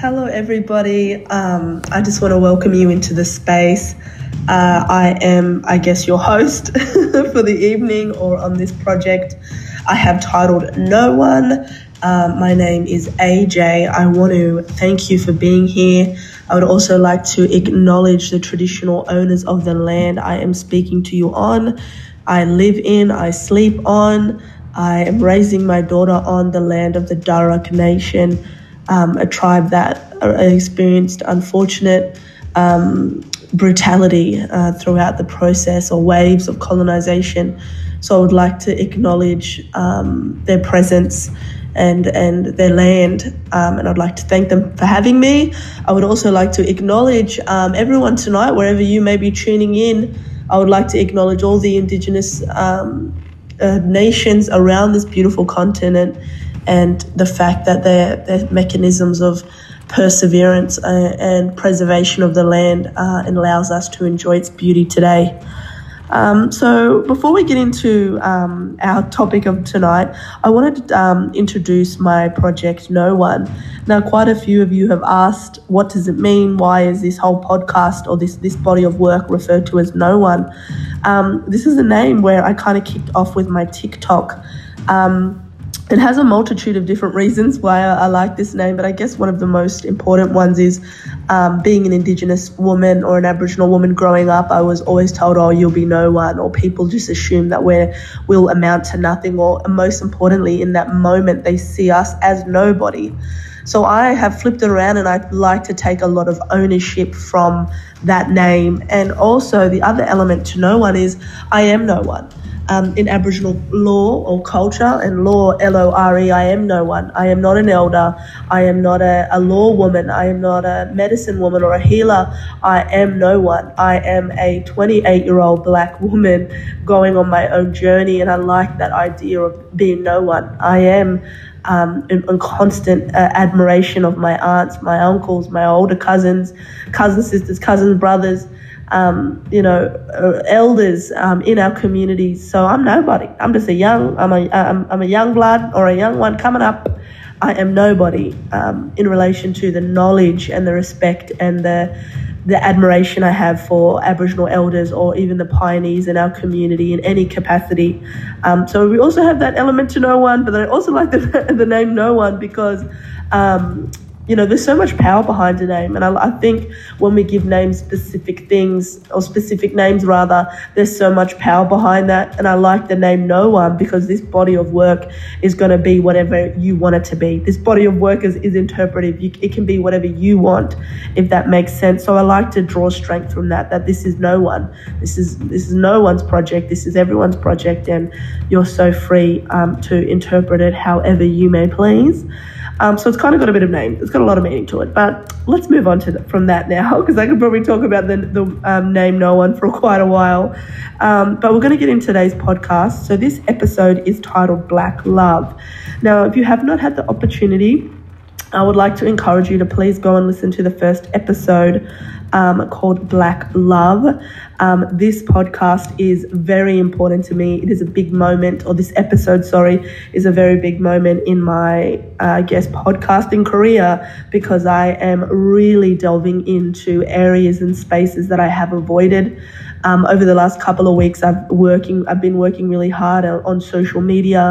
Hello, everybody. Um, I just want to welcome you into the space. Uh, I am, I guess, your host for the evening or on this project. I have titled No One. Um, my name is AJ. I want to thank you for being here. I would also like to acknowledge the traditional owners of the land I am speaking to you on. I live in, I sleep on, I am raising my daughter on the land of the Darug Nation um, a tribe that experienced unfortunate um, brutality uh, throughout the process or waves of colonization. So I would like to acknowledge um, their presence and and their land, um, and I'd like to thank them for having me. I would also like to acknowledge um, everyone tonight, wherever you may be tuning in. I would like to acknowledge all the Indigenous um, uh, nations around this beautiful continent and the fact that their, their mechanisms of perseverance uh, and preservation of the land uh, allows us to enjoy its beauty today. Um, so, before we get into um, our topic of tonight, I wanted to um, introduce my project, No One. Now, quite a few of you have asked, what does it mean? Why is this whole podcast or this, this body of work referred to as No One? Um, this is a name where I kind of kicked off with my TikTok. Um, it has a multitude of different reasons why I, I, like this name, but I guess one of the most important ones is um, being an Indigenous woman or an Aboriginal woman growing up. I was always told, "Oh, you'll be no one," or people just assume that we're will amount to nothing, or most importantly, in that moment, they see us as nobody. So I have flipped it around, and I'd like to take a lot of ownership from that name. And also, the other element to no one is I am no one um, in Aboriginal law or culture and law, L O R E, I am no one. I am not an elder. I am not a, a law woman. I am not a medicine woman or a healer. I am no one. I am a 28 year old black woman going on my own journey, and I like that idea of being no one. I am. Um, in, in, constant uh, admiration of my aunts, my uncles, my older cousins, cousin sisters, cousin brothers, um, you know, uh, elders um, in our communities. So I'm nobody. I'm just a young, I'm a, I'm, I'm a young blood or a young one coming up. I am nobody um, in relation to the knowledge and the respect and the the admiration I have for Aboriginal elders or even the pioneers in our community in any capacity. Um, so we also have that element to no one, but I also like the, the name no one because um, you know, there's so much power behind a name. And I, I, think when we give names specific things, or specific names rather, there's so much power behind that. And I like the name No One because this body of work is going to be whatever you want it to be. This body of work is, is interpretive. You, it can be whatever you want, if that makes sense. So I like to draw strength from that, that this is no one. This is, this is no one's project. This is everyone's project. And you're so free um, to interpret it however you may please. Um, so it's kind of got a bit of name. It's got a lot of meaning to it. But let's move on to the, from that now because I could probably talk about the, the um, name No One for quite a while. Um, but we're going to get into today's podcast. So this episode is titled Black Love. Now, if you have not had the opportunity, I would like to encourage you to please go and listen to the first episode um, called Black Love. Um, this podcast is very important to me. It is a big moment, or this episode, sorry, is a very big moment in my, uh, I guess, podcasting career because I am really delving into areas and spaces that I have avoided. Um, over the last couple of weeks, I've working. I've been working really hard on, social media,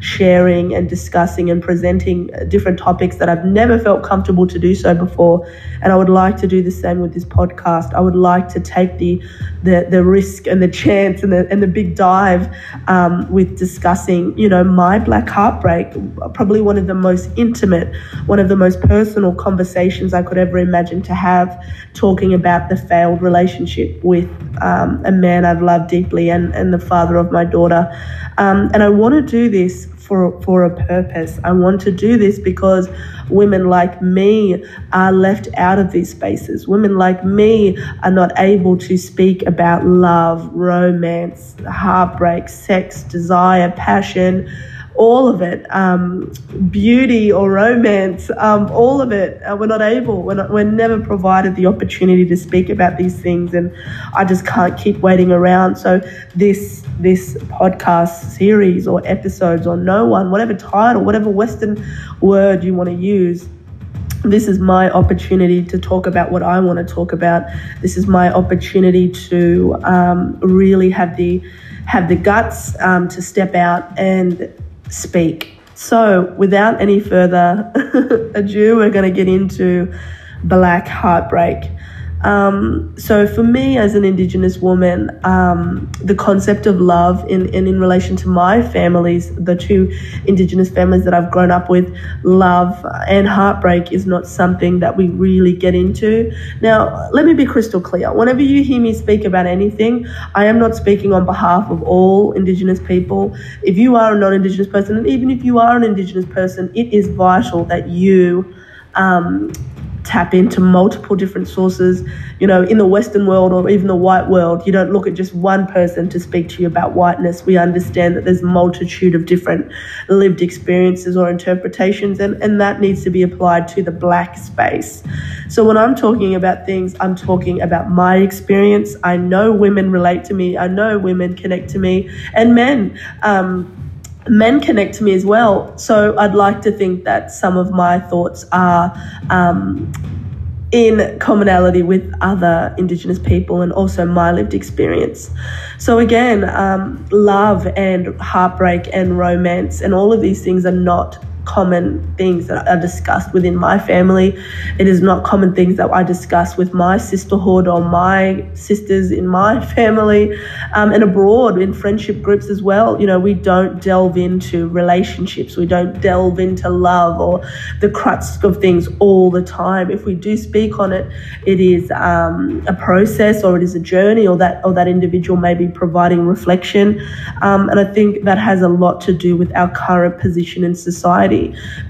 sharing and discussing and presenting different topics that I've never felt comfortable to do so before. And I would like to do the same with this podcast. I would like to take the the, the risk and the chance and the and the big dive um, with discussing, you know, my black heartbreak. Probably one of the most intimate, one of the most personal conversations I could ever imagine to have, talking about the failed relationship with. Um, um, a man I've loved deeply and, and the father of my daughter. Um, and I want to do this for, for a purpose. I want to do this because women like me are left out of these spaces. Women like me are not able to speak about love, romance, heartbreak, sex, desire, passion all of it, um, beauty or romance, um, all of it. Uh, we're not able, we're, not, we're never provided the opportunity to speak about these things, and I just can't keep waiting around. So this this podcast series or episodes or no one, whatever title, whatever Western word you want to use, this is my opportunity to talk about what I want to talk about. This is my opportunity to um, really have the have the guts um, to step out and speak. So, without any further ado, we're going to get into black heartbreak. Um, so for me as an Indigenous woman, um, the concept of love in, in, in relation to my families, the two Indigenous families that I've grown up with, love and heartbreak is not something that we really get into. Now, let me be crystal clear. Whenever you hear me speak about anything, I am not speaking on behalf of all Indigenous people. If you are a non-Indigenous person, and even if you are an Indigenous person, it is vital that you um, tap into multiple different sources. You know, in the Western world or even the white world, you don't look at just one person to speak to you about whiteness. We understand that there's multitude of different lived experiences or interpretations, and, and that needs to be applied to the black space. So when I'm talking about things, I'm talking about my experience. I know women relate to me, I know women connect to me, and men. Um, men connect to me as well. So I'd like to think that some of my thoughts are um, in commonality with other Indigenous people and also my lived experience. So again, um, love and heartbreak and romance and all of these things are not common things that are discussed within my family. It is not common things that I discuss with my sisterhood or my sisters in my family um, and abroad in friendship groups as well. You know, we don't delve into relationships, we don't delve into love or the crux of things all the time. If we do speak on it, it is um, a process or it is a journey or that or that individual may be providing reflection. Um, and I think that has a lot to do with our current position in society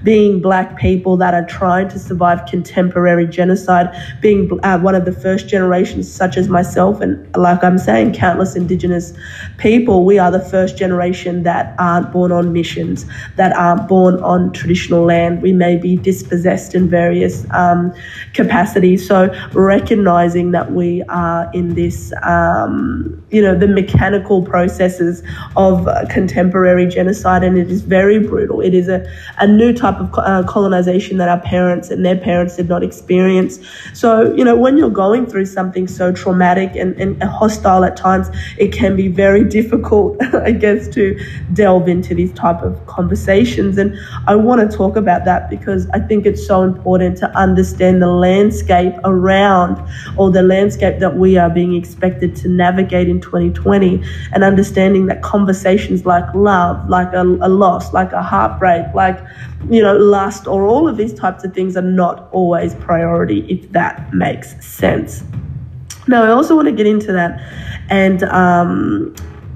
being black people that are trying to survive contemporary genocide, being uh, one of the first generations, such as myself, and like I'm saying, countless Indigenous people, we are the first generation that aren't born on missions, that aren't born on traditional land. We may be dispossessed in various um, capacities. So recognizing that we are in this, um, you know, the mechanical processes of uh, contemporary genocide, and it is very brutal. It is a, a new type of uh, colonization that our parents and their parents did not experience. So, you know, when you're going through something so traumatic and, and hostile at times, it can be very difficult, I guess, to delve into these type of conversations. And I want to talk about that because I think it's so important to understand the landscape around or the landscape that we are being expected to navigate in 2020 and understanding that conversations like love, like a, a loss, like a heartbreak, like you know, lust or all of these types of things are not always priority, if that makes sense. Now, I also want to get into that and um,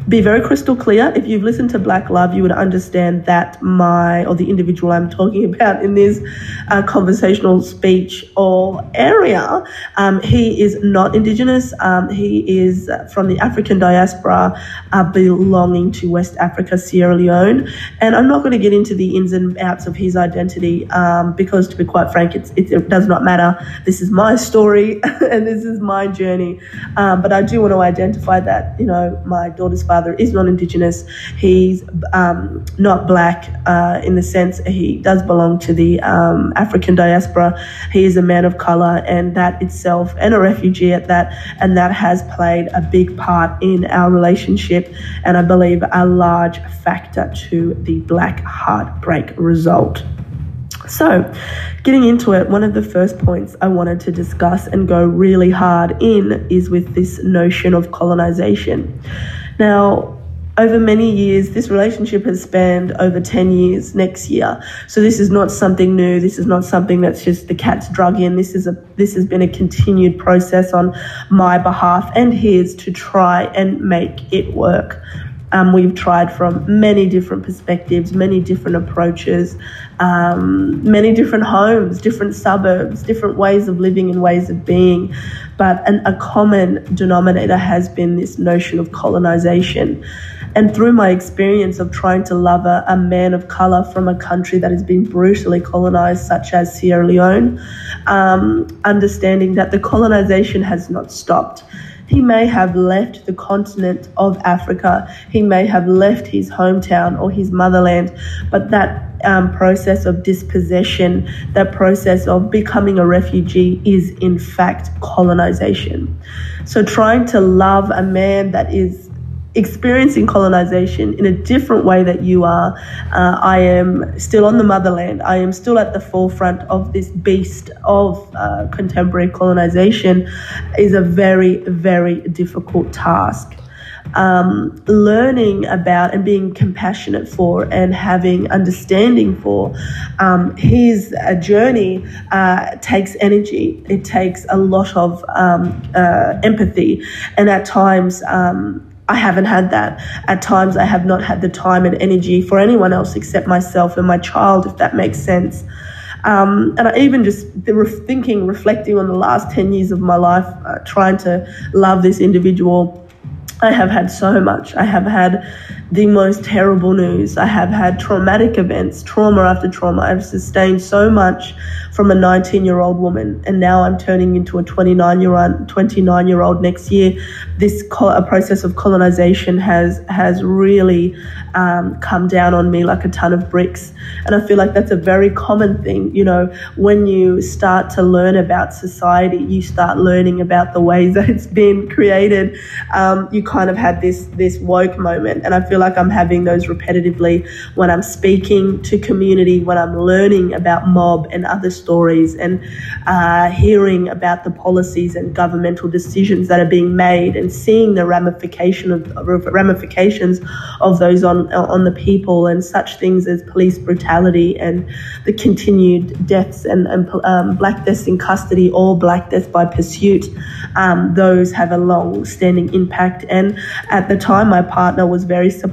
be very crystal clear. If you've listened to Black Love, you would understand that my, or the individual I'm talking about in this uh, conversational speech or area, um, he is not Indigenous. Um, he is from the African diaspora uh, belonging to West Africa, Sierra Leone. And I'm not going to get into the ins and outs of his identity um, because, to be quite frank, it, it, does not matter. This is my story and this is my journey. Um, but I do want to identify that, you know, my daughter's father is non-indigenous. He's um, not black uh, in the sense he does belong to the um, African diaspora. He is a man of color, and that itself, and a refugee at that, and that has played a big part in our relationship, and I believe a large factor to the black heartbreak result. So, getting into it, one of the first points I wanted to discuss and go really hard in is with this notion of colonization. Now, over many years, this relationship has spanned over 10 years next year. So this is not something new. This is not something that's just the cat's drug in. This is a, this has been a continued process on my behalf and his to try and make it work. Um, we've tried from many different perspectives, many different approaches, um, many different homes, different suburbs, different ways of living and ways of being. But an, a common denominator has been this notion of colonization. And through my experience of trying to love a, a man of color from a country that has been brutally colonized, such as Sierra Leone, um, understanding that the colonization has not stopped he may have left the continent of Africa. He may have left his hometown or his motherland, but that um, process of dispossession, that process of becoming a refugee is in fact colonization. So trying to love a man that is experiencing colonization in a different way that you are. Uh, I am still on the motherland. I am still at the forefront of this beast of uh, contemporary colonization is a very, very difficult task. Um, learning about and being compassionate for and having understanding for um, his uh, journey uh, takes energy. It takes a lot of um, uh, empathy, and at times um, I haven't had that. At times, I have not had the time and energy for anyone else except myself and my child, if that makes sense. Um, and I even just thinking, reflecting on the last 10 years of my life, uh, trying to love this individual, I have had so much. I have had the most terrible news. I have had traumatic events, trauma after trauma. I've sustained so much from a 19 year old woman, and now I'm turning into a 29 year old, 29 year old next year. This co- a process of colonization has has really um, come down on me like a ton of bricks, and I feel like that's a very common thing. You know, when you start to learn about society, you start learning about the ways that it's been created. Um, you kind of had this this woke moment, and I feel like I'm having those repetitively when I'm speaking to community, when I'm learning about mob and other stories, and uh, hearing about the policies and governmental decisions that are being made, and seeing the ramification of ramifications of those on on the people, and such things as police brutality and the continued deaths and, and um, black deaths in custody or black deaths by pursuit. Um, those have a long standing impact. And at the time, my partner was very supportive,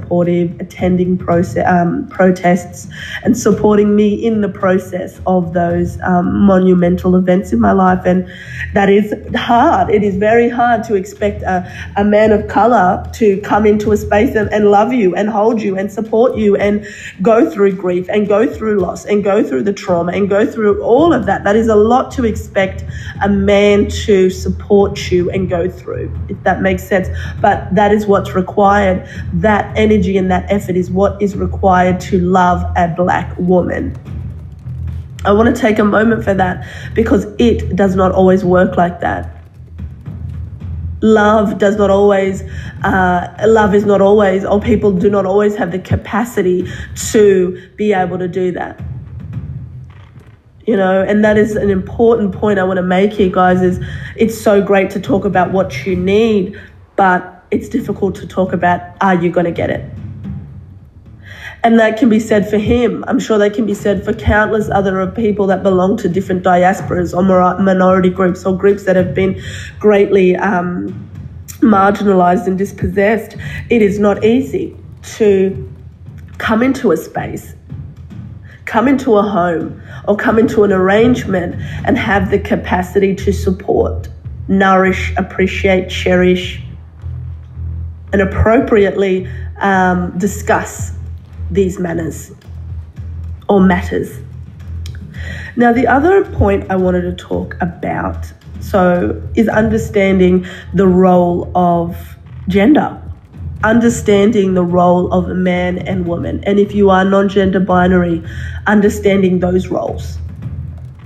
attending process, um, protests and supporting me in the process of those um, monumental events in my life. And that is hard. It is very hard to expect a, a man of color to come into a space and, and love you and hold you and support you and go through grief and go through loss and go through the trauma and go through all of that. That is a lot to expect a man to support you and go through, if that makes sense. But that is what's required. That energy and that effort is what is required to love a black woman. I want to take a moment for that because it does not always work like that. Love does not always, uh, love is not always, or people do not always have the capacity to be able to do that. You know, and that is an important point I want to make here, guys. Is it's so great to talk about what you need, but it's difficult to talk about are you going to get it? And that can be said for him. I'm sure that can be said for countless other people that belong to different diasporas or minority groups or groups that have been greatly um, marginalized and dispossessed. It is not easy to come into a space, come into a home, or come into an arrangement and have the capacity to support, nourish, appreciate, cherish, and appropriately um, discuss these manners or matters. Now, the other point I wanted to talk about so is understanding the role of gender, understanding the role of a man and woman, and if you are non-gender binary, understanding those roles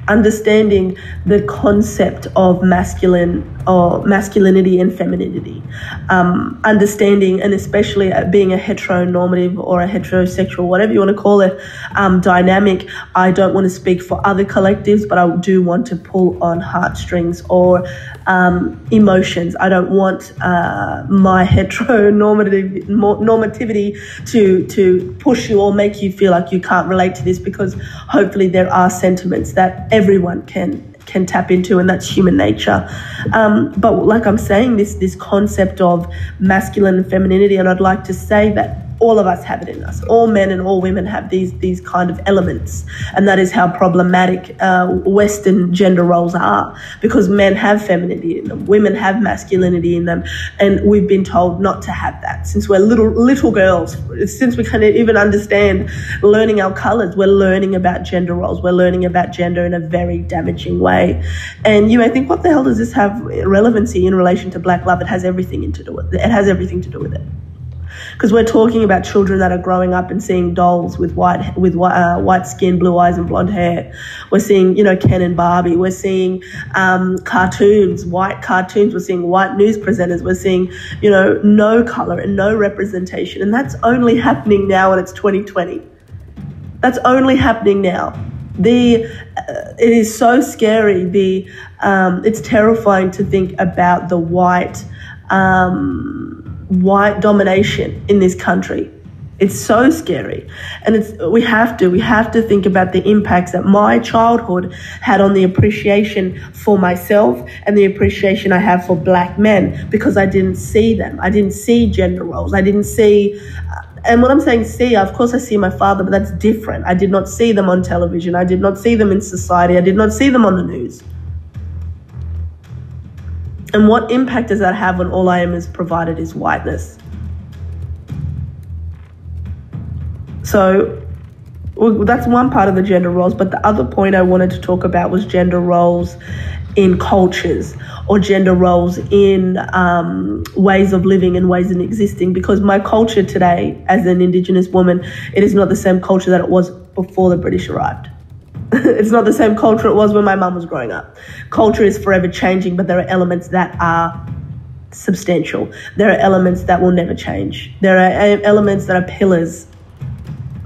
understanding the concept of masculine or masculinity and femininity, um, understanding and especially being a heteronormative or a heterosexual, whatever you want to call it, um, dynamic. I don't want to speak for other collectives, but I do want to pull on heartstrings or um, emotions. I don't want uh, my heteronormative normativity to to push you or make you feel like you can't relate to this because hopefully there are sentiments that everyone can can tap into, and that's human nature. Um, but like I'm saying, this this concept of masculine and femininity, and I'd like to say that all of us have it in us. All men and all women have these these kind of elements, and that is how problematic uh, Western gender roles are. Because men have femininity in them, women have masculinity in them, and we've been told not to have that since we're little little girls. Since we can't even understand learning our colors, we're learning about gender roles. We're learning about gender in a very damaging way. And you may think, what the hell does this have relevancy in relation to black love? It has everything to do with it. It has everything to do with it because we're talking about children that are growing up and seeing dolls with white with uh, white skin, blue eyes, and blonde hair. We're seeing you know Ken and Barbie. We're seeing um, cartoons, white cartoons. We're seeing white news presenters. We're seeing you know no color and no representation, and that's only happening now, and it's 2020. That's only happening now. The uh, it is so scary. The um, it's terrifying to think about the white. Um, white domination in this country. It's so scary. And it's we have to we have to think about the impacts that my childhood had on the appreciation for myself and the appreciation I have for black men because I didn't see them. I didn't see gender roles. I didn't see uh, and when I'm saying see, of course I see my father, but that's different. I did not see them on television. I did not see them in society. I did not see them on the news. And what impact does that have when all I am is provided is whiteness? So well, that's one part of the gender roles. But the other point I wanted to talk about was gender roles in cultures or gender roles in um, ways of living and ways of existing. Because my culture today, as an Indigenous woman, it is not the same culture that it was before the British arrived. it's not the same culture it was when my mum was growing up. Culture is forever changing, but there are elements that are substantial. There are elements that will never change. There are uh, elements that are pillars.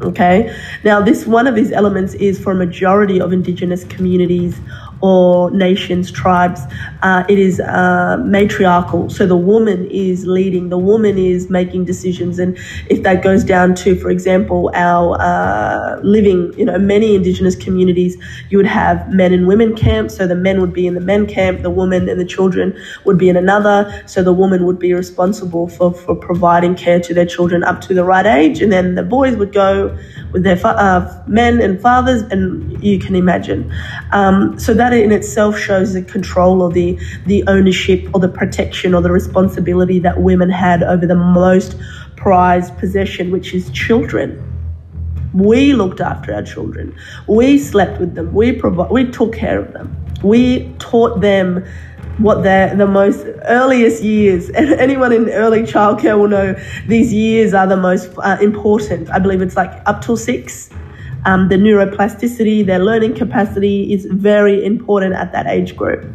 Okay. Now, this one of these elements is for a majority of Indigenous communities or nations, tribes, uh, it is uh, matriarchal. So the woman is leading, the woman is making decisions. And if that goes down to, for example, our uh, living, you know, many indigenous communities, you would have men and women camps. So the men would be in the men camp, the woman and the children would be in another. So the woman would be responsible for, for providing care to their children up to the right age. And then the boys would go their fa- uh, men and fathers, and you can imagine. Um, so that in itself shows the control or the the ownership or the protection or the responsibility that women had over the most prized possession, which is children. We looked after our children. We slept with them. We provi- we took care of them. We taught them what their the most earliest years and anyone in early childcare will know these years are the most uh, important i believe it's like up till six um, the neuroplasticity, their learning capacity is very important at that age group.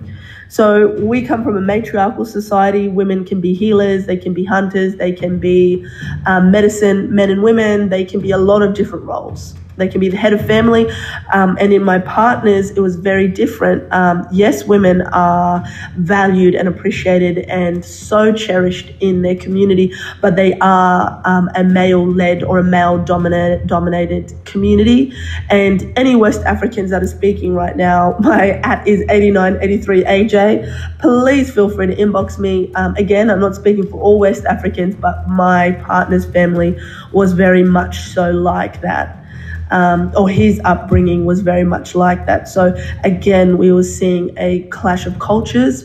So we come from a matriarchal society. Women can be healers, they can be hunters, they can be um, medicine, men and women, they can be a lot of different roles. They can be the head of family. Um, and in my partners, it was very different. Um, yes, women are valued and appreciated and so cherished in their community, but they are um, a male led or a male dominated, community. And any West Africans that are speaking right now, my at is 8983AJ. Please feel free to inbox me. Um, again, I'm not speaking for all West Africans, but my partner's family was very much so like that um, or his upbringing was very much like that. So again, we were seeing a clash of cultures.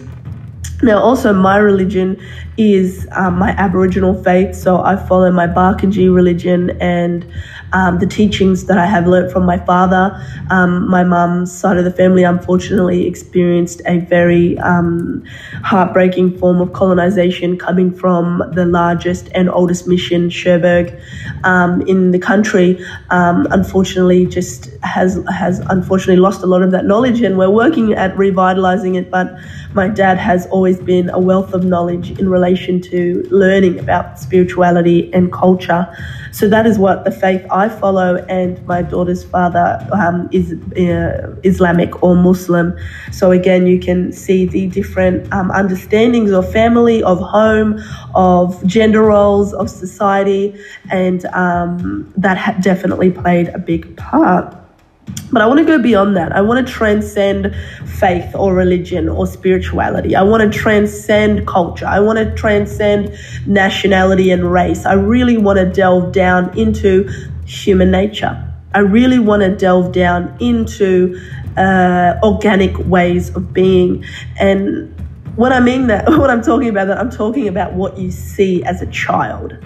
Now, also, my religion is um, my Aboriginal faith, so I follow my Barkindji religion and um, the teachings that I have learnt from my father. Um, my mum's side of the family, unfortunately, experienced a very um, heartbreaking form of colonization coming from the largest and oldest mission, Cherbourg, um, in the country. Um, unfortunately, just has has unfortunately lost a lot of that knowledge, and we're working at revitalizing it. But my dad has always been a wealth of knowledge in relation to learning about spirituality and culture. So that is what the faith I follow, and my daughter's father um, is uh, Islamic or Muslim. So again, you can see the different um, understandings of family, of home, of gender roles, of society, and um, that ha- definitely played a big part. But I want to go beyond that. I want to transcend faith or religion or spirituality. I want to transcend culture. I want to transcend nationality and race. I really want to delve down into human nature. I really want to delve down into uh, organic ways of being. And when I mean that, when I'm talking about that, I'm talking about what you see as a child.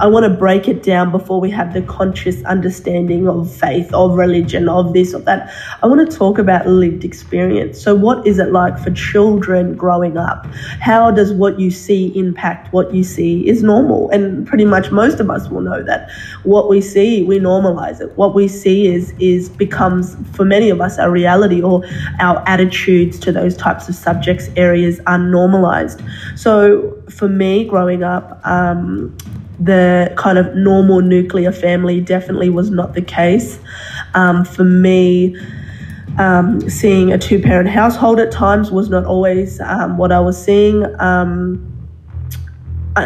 I want to break it down before we have the conscious understanding of faith, of religion, of this, of that. I want to talk about lived experience. So, what is it like for children growing up? How does what you see impact what you see is normal? And pretty much most of us will know that what we see, we normalize it. What we see is is becomes for many of us our reality or our attitudes to those types of subjects areas are normalized. So for me, growing up. Um, the kind of normal nuclear family definitely was not the case. Um, for me, um, seeing a two parent household at times was not always um, what I was seeing. Um,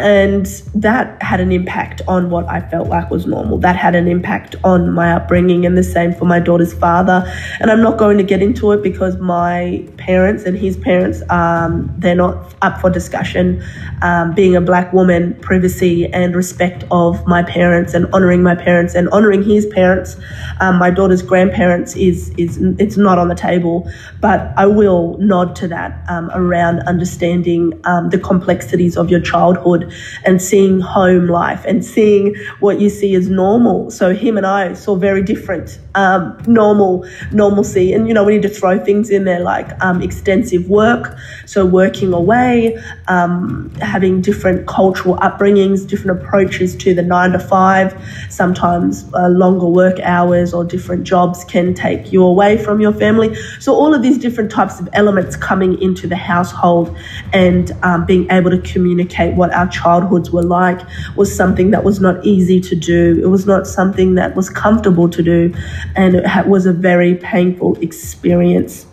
and that had an impact on what I felt like was normal. That had an impact on my upbringing, and the same for my daughter's father. And I'm not going to get into it because my parents and his parents, um, they're not up for discussion. Um, being a black woman, privacy and respect of my parents, and honoring my parents and honoring his parents, um, my daughter's grandparents is is it's not on the table. But I will nod to that um, around understanding um, the complexities of your childhood and seeing home life and seeing what you see as normal. So him and I saw very different um, normal normalcy, and you know we need to throw things in there like um, extensive work, so working away, um, having different cultural upbringings, different approaches to the nine to five. Sometimes uh, longer work hours or different jobs can take you away from your family. So all of these different types of elements coming into the household and um, being able to communicate what our childhoods were like was something that was not easy to do. It was not something that was comfortable to do, and it was a very painful experience.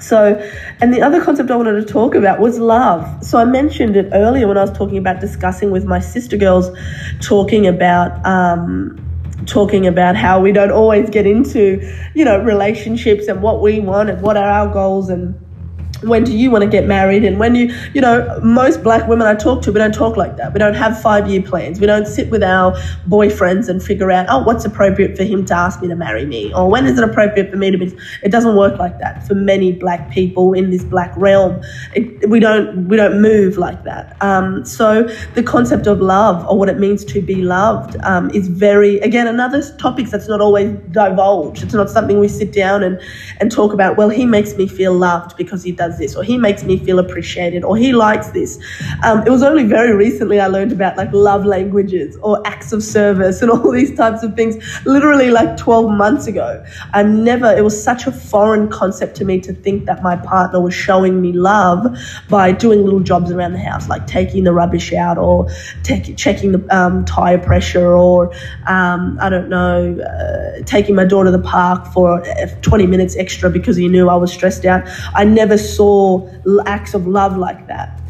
So, and the other concept I wanted to talk about was love. So, I mentioned it earlier when I was talking about discussing with my sister girls, talking about. Um, talking about how we don't always get into you know relationships and what we want and what are our goals and when do you want to get married? And when you you know most black women i talk to we don't talk like that. We don't have five year plans. We don't sit with our boyfriends and figure out oh what's appropriate for him to ask me to marry me? Or when is it appropriate for me to be it doesn't work like that for many black people in this black realm. It, we don't we don't move like that. Um, so the concept of love or what it means to be loved um, is very again another topic that's not always divulged. It's not something we sit down and and talk about well he makes me feel loved because he does this, or he makes me feel appreciated, or he likes this. Um, it was only very recently I learned about like love languages or acts of service and all these types of things, literally like 12 months ago. I never, it was such a foreign concept to me to think that my partner was showing me love by doing little jobs around the house, like taking the rubbish out or take, checking the um, tire pressure or, um, I don't know, uh, taking my daughter to the park for uh, 20 minutes extra because he knew I was stressed out. I never saw acts of love like that.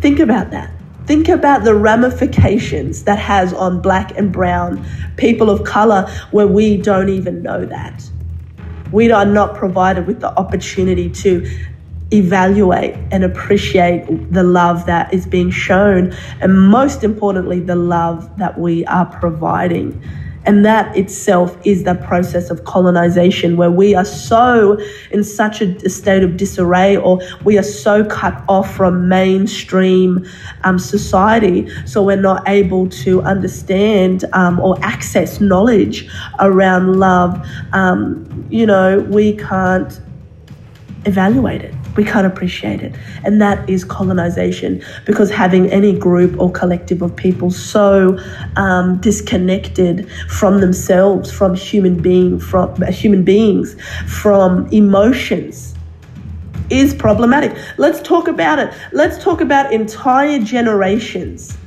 Think about that. Think about the ramifications that has on black and brown people of color where we don't even know that. We are not provided with the opportunity to evaluate and appreciate the love that is being shown, and most importantly, the love that we are providing. And that itself is the process of colonization, where we are so in such a, state of disarray, or we are so cut off from mainstream um, society, so we're not able to understand um, or access knowledge around love. Um, you know, we can't evaluate it we can't appreciate it. And that is colonization because having any group or collective of people so um, disconnected from themselves, from human being, from uh, human beings, from emotions is problematic. Let's talk about it. Let's talk about entire generations,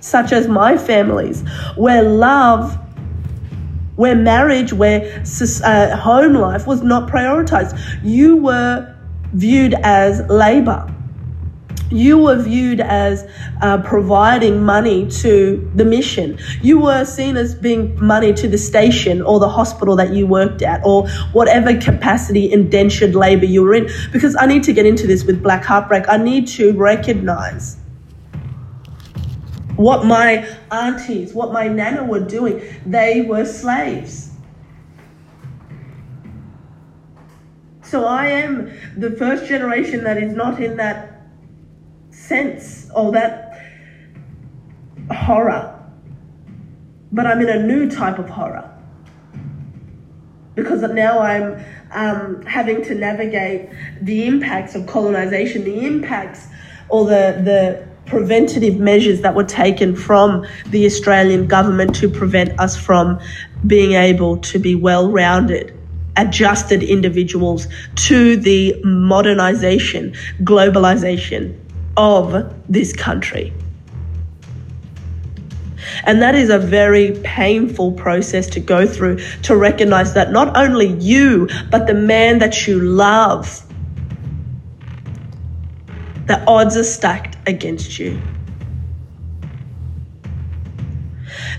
such as my families, where love where marriage, where uh, home life was not prioritized. You were viewed as labor. You were viewed as uh, providing money to the mission. You were seen as being money to the station or the hospital that you worked at or whatever capacity indentured labor you were in. Because I need to get into this with Blak Heartbreak. I need to recognize what my aunties, what my nana were doing. They were slaves. So I am the first generation that is not in that sense or that horror. But I'm in a new type of horror because now I'm um, having to navigate the impacts of colonization, the impacts or the, the preventative measures that were taken from the Australian government to prevent us from being able to be well rounded. Adjusted individuals to the modernization, globalization of this country. And that is a very painful process to go through to recognize that not only you, but the man that you love, the odds are stacked against you.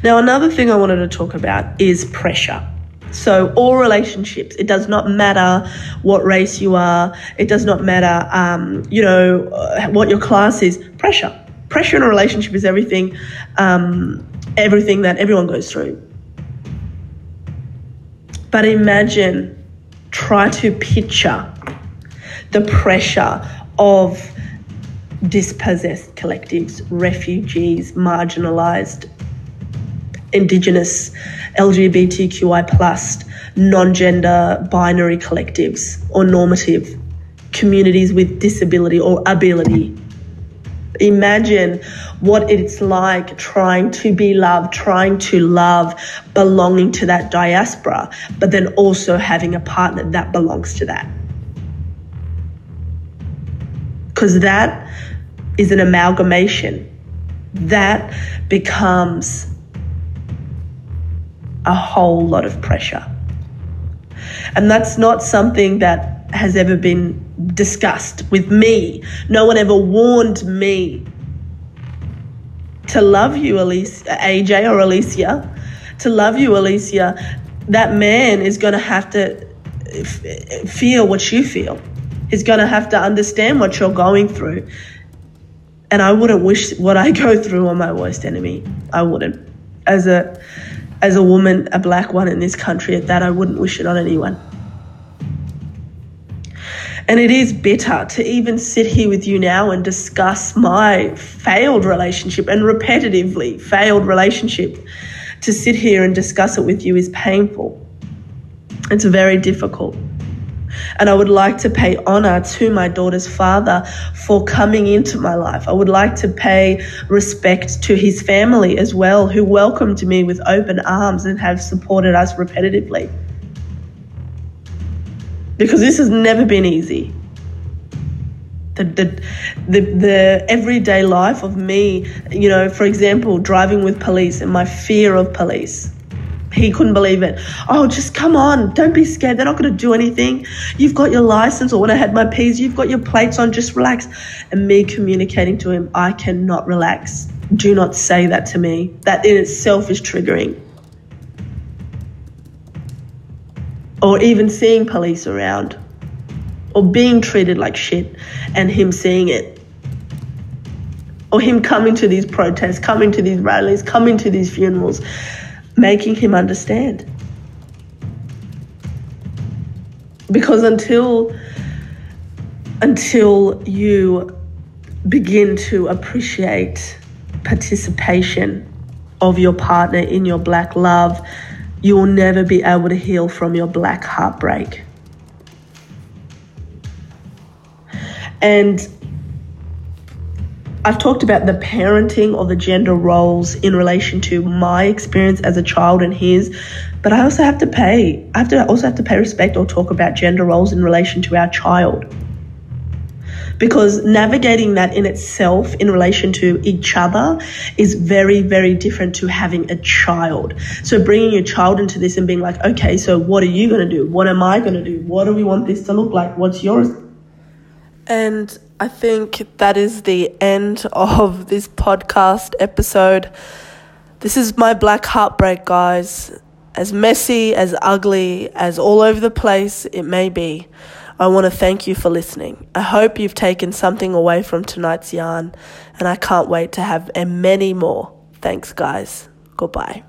Now, another thing I wanted to talk about is pressure. So, all relationships, it does not matter what race you are, it does not matter, um, you know, uh, what your class is, pressure. Pressure in a relationship is everything, um, everything that everyone goes through. But imagine, try to picture the pressure of dispossessed collectives, refugees, marginalized, indigenous, LGBTQI plus, non-gender binary collectives or normative communities with disability or ability. Imagine what it's like trying to be loved, trying to love, belonging to that diaspora, but then also having a partner that belongs to that. Because that is an amalgamation. That becomes a whole lot of pressure. And that's not something that has ever been discussed with me. No one ever warned me to love you, Alicia, AJ or Alicia, to love you, Alicia. That man is going to have to f- feel what you feel. He's going to have to understand what you're going through. And I wouldn't wish what I go through on my worst enemy. I wouldn't. As a as a woman, a black one in this country, at that, I wouldn't wish it on anyone. And it is bitter to even sit here with you now and discuss my failed relationship and repetitively failed relationship. To sit here and discuss it with you is painful. It's very difficult. And I would like to pay honor to my daughter's father for coming into my life. I would like to pay respect to his family as well, who welcomed me with open arms and have supported us repetitively. Because this has never been easy. The, the, the, the everyday life of me, you know, for example, driving with police and my fear of police he couldn't believe it. Oh, just come on. Don't be scared. They're not going to do anything. You've got your license, or when I had my P's, you've got your plates on. Just relax. And me communicating to him, I cannot relax. Do not say that to me. That in itself is triggering. Or even seeing police around, or being treated like shit, and him seeing it or him coming to these protests, coming to these rallies, coming to these funerals, making him understand. Because until until you begin to appreciate participation of your partner in your black love, you will never be able to heal from your black heartbreak. And I've talked about the parenting or the gender roles in relation to my experience as a child and his, but I also have to pay. I have to also have to pay respect or talk about gender roles in relation to our child. Because navigating that in itself in relation to each other is very, very different to having a child. So bringing your child into this and being like, okay, so what are you going to do? What am I going to do? What do we want this to look like? What's yours? And I think that is the end of this podcast episode. This is my black heartbreak, guys. As messy, as ugly, as all over the place it may be, I want to thank you for listening. I hope you've taken something away from tonight's yarn, and I can't wait to have many more. Thanks, guys. Goodbye.